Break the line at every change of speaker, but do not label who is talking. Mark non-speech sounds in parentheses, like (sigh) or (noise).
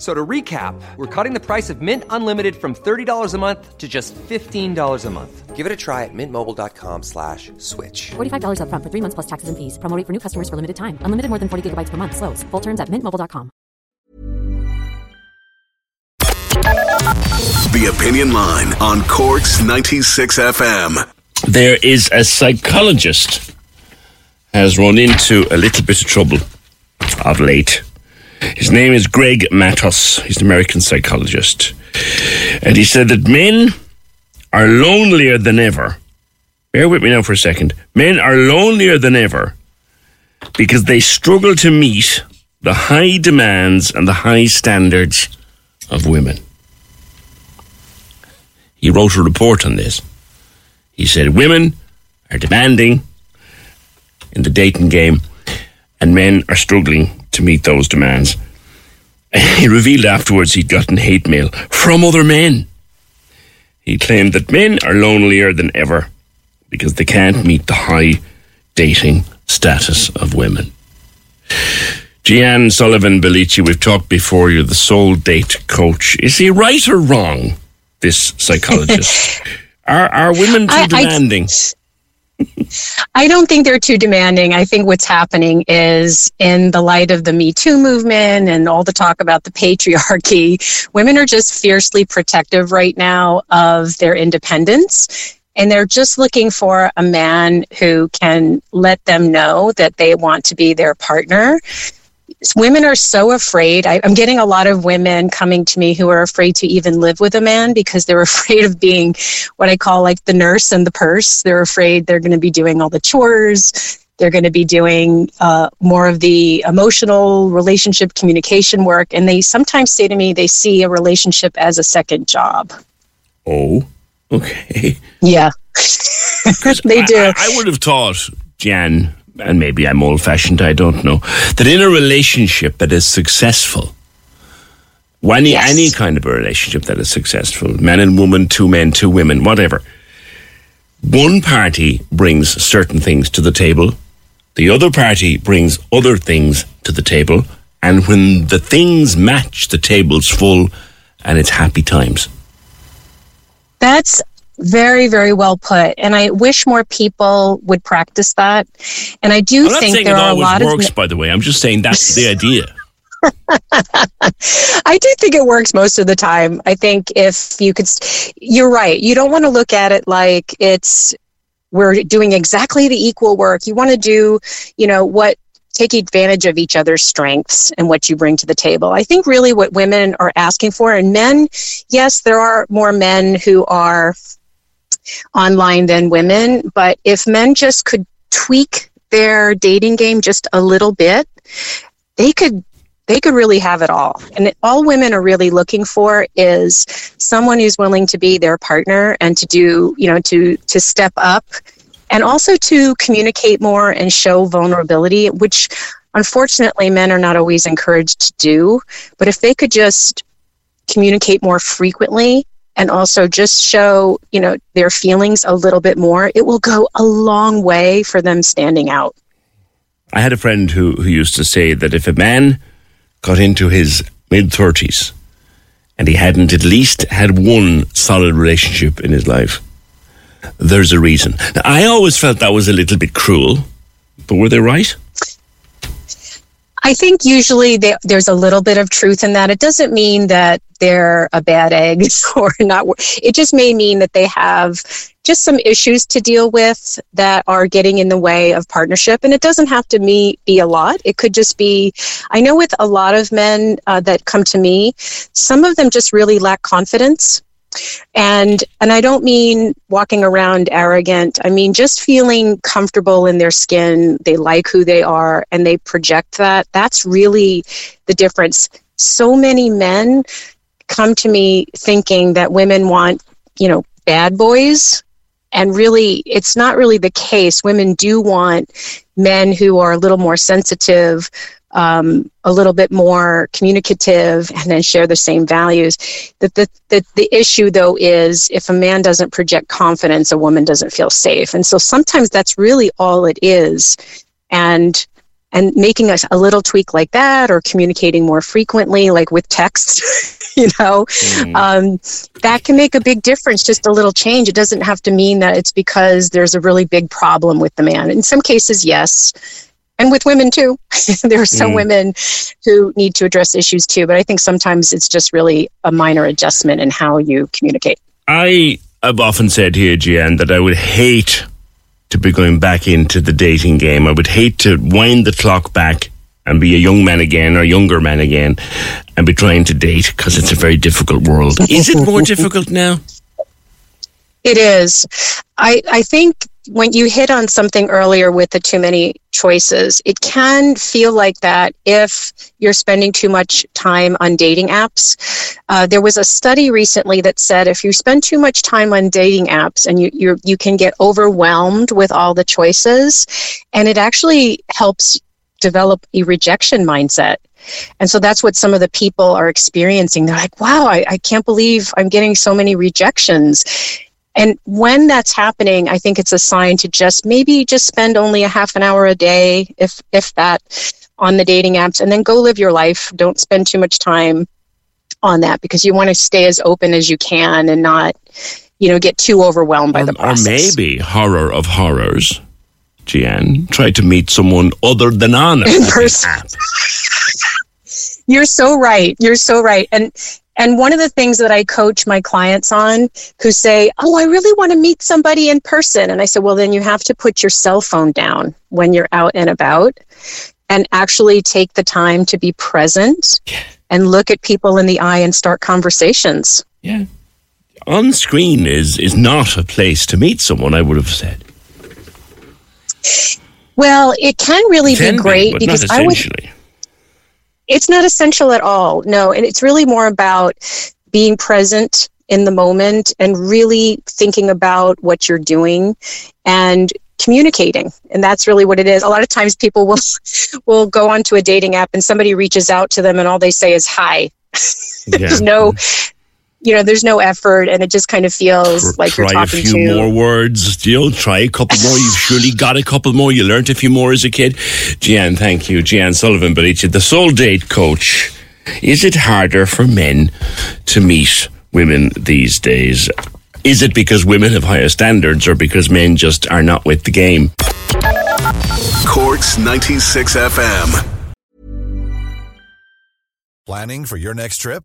F- So to recap, we're cutting the price of Mint Unlimited from $30 a month to just $15 a month. Give it a try at mintmobile.com slash switch.
$45 upfront for three months plus taxes and fees. Promoting for new customers for limited time. Unlimited more than 40 gigabytes per month. Slows. Full terms at mintmobile.com.
The Opinion Line on Corks 96 FM.
there is a psychologist has run into a little bit of trouble of late. His name is Greg Matos. He's an American psychologist. And he said that men are lonelier than ever. Bear with me now for a second. Men are lonelier than ever because they struggle to meet the high demands and the high standards of women. He wrote a report on this. He said women are demanding in the dating game, and men are struggling to meet those demands. (laughs) He revealed afterwards he'd gotten hate mail from other men. He claimed that men are lonelier than ever because they can't meet the high dating status of women. Gian Sullivan Bellici, we've talked before, you're the soul date coach. Is he right or wrong, this psychologist? (laughs) are, are women too
I-
demanding?
I don't think they're too demanding. I think what's happening is in the light of the Me Too movement and all the talk about the patriarchy, women are just fiercely protective right now of their independence. And they're just looking for a man who can let them know that they want to be their partner. Women are so afraid. I, I'm getting a lot of women coming to me who are afraid to even live with a man because they're (laughs) afraid of being what I call like the nurse and the purse. They're afraid they're going to be doing all the chores. They're going to be doing uh, more of the emotional relationship communication work. And they sometimes say to me they see a relationship as a second job.
Oh, okay.
Yeah. (laughs) they do.
I, I would have thought, Jan, and maybe I'm old fashioned, I don't know, that in a relationship that is successful, any,
Yes.
any kind of a relationship that is successful, man and woman, two men, two women, whatever, one party brings certain things to the table, the other party brings other things to the table, and when the things match, the table's full and it's happy times.
That's very, very well put. And I wish more people would practice that. And I do
I'm
think there
it
are a lot
works,
of.
by the way. I'm just saying that's the idea. (laughs) (laughs)
I do think it works most of the time. I think if you could, you're right. You don't want to look at it like it's we're doing exactly the equal work. You want to do, you know, what take advantage of each other's strengths and what you bring to the table. I think really what women are asking for, and men, yes, there are more men who are online than women, but if men just could tweak their dating game just a little bit, they could they could really have it all. And all women are really looking for is someone who's willing to be their partner and to do, you know, to to step up and also to communicate more and show vulnerability, which unfortunately men are not always encouraged to do. But if they could just communicate more frequently and also just show, you know, their feelings a little bit more, it will go a long way for them standing out.
I had a friend who, who used to say that if a man got into his mid 30s and he hadn't at least had one solid relationship in his life, there's a reason. Now, I always felt that was a little bit cruel, but were they right?
I think usually they, there's a little bit of truth in that. It doesn't mean that they're a bad egg (laughs) or not. It just may mean that they have just some issues to deal with that are getting in the way of partnership. And it doesn't have to me be a lot. It could just be, I know with a lot of men uh, that come to me, some of them just really lack confidence and and i don't mean walking around arrogant i mean just feeling comfortable in their skin they like who they are and they project that that's really the difference so many men come to me thinking that women want you know bad boys and really it's not really the case women do want men who are a little more sensitive um, a little bit more communicative and then share the same values. The, the, the, the issue, though, is if a man doesn't project confidence, a woman doesn't feel safe. And so sometimes that's really all it is. And and making a, a little tweak like that or communicating more frequently like with text (laughs) you know mm. um, that can make a big difference just a little change it doesn't have to mean that it's because there's a really big problem with the man in some cases yes and with women too. (laughs) there are some mm. women who need to address issues too, but I think sometimes it's just really a minor adjustment in how you communicate.
I have often said here, Gian, that I would hate to be going back into the dating game. I would hate to wind the clock back and be a young man again or younger man again and be trying to date because it's a very difficult world. (laughs) Is it more difficult now?
It is. I, I think when you hit on something earlier with the too many choices, it can feel like that if you're spending too much time on dating apps. Uh, there was a study recently that said if you spend too much time on dating apps and you you you can get overwhelmed with all the choices, and it actually helps develop a rejection mindset. And so that's what some of the people are experiencing. They're like, wow, I, I can't believe I'm getting so many rejections and when that's happening, I think it's a sign to just maybe just spend only a half an hour a day, if if that, on the dating apps, and then go live your life. Don't spend too much time on that because you want to stay as open as you can and not, you know, get too overwhelmed by
or,
the process.
Or maybe horror of horrors, Gian, try to meet someone other than on
in person. (laughs) You're so right. You're so right. And and one of the things that I coach my clients on who say, Oh, I really want to meet somebody in person. And I said, Well, then you have to put your cell phone down when you're out and about and actually take the time to be present and look at people in the eye and start conversations.
Yeah. On screen is, is not a place to meet someone, I would have said.
Well, it can really can be great
be,
because
I would
it's not essential at all. No, and it's really more about being present in the moment and really thinking about what you're doing and communicating. And that's really what it is. A lot of times people will (laughs) will go onto a dating app and somebody reaches out to them and all they say is hi. (laughs) There's no mm-hmm. You know, there's no effort, and it just kind of feels like
try
you're talking
a few
to.
more words. You know, try a couple more. You've (laughs) surely got a couple more. You learned a few more as a kid. Gian, thank you, Gian Sullivan, Belicia, the soul date coach. Is it harder for men to meet women these days? Is it because women have higher standards, or because men just are not with the game?
Corks 96 FM.
Planning for your next trip?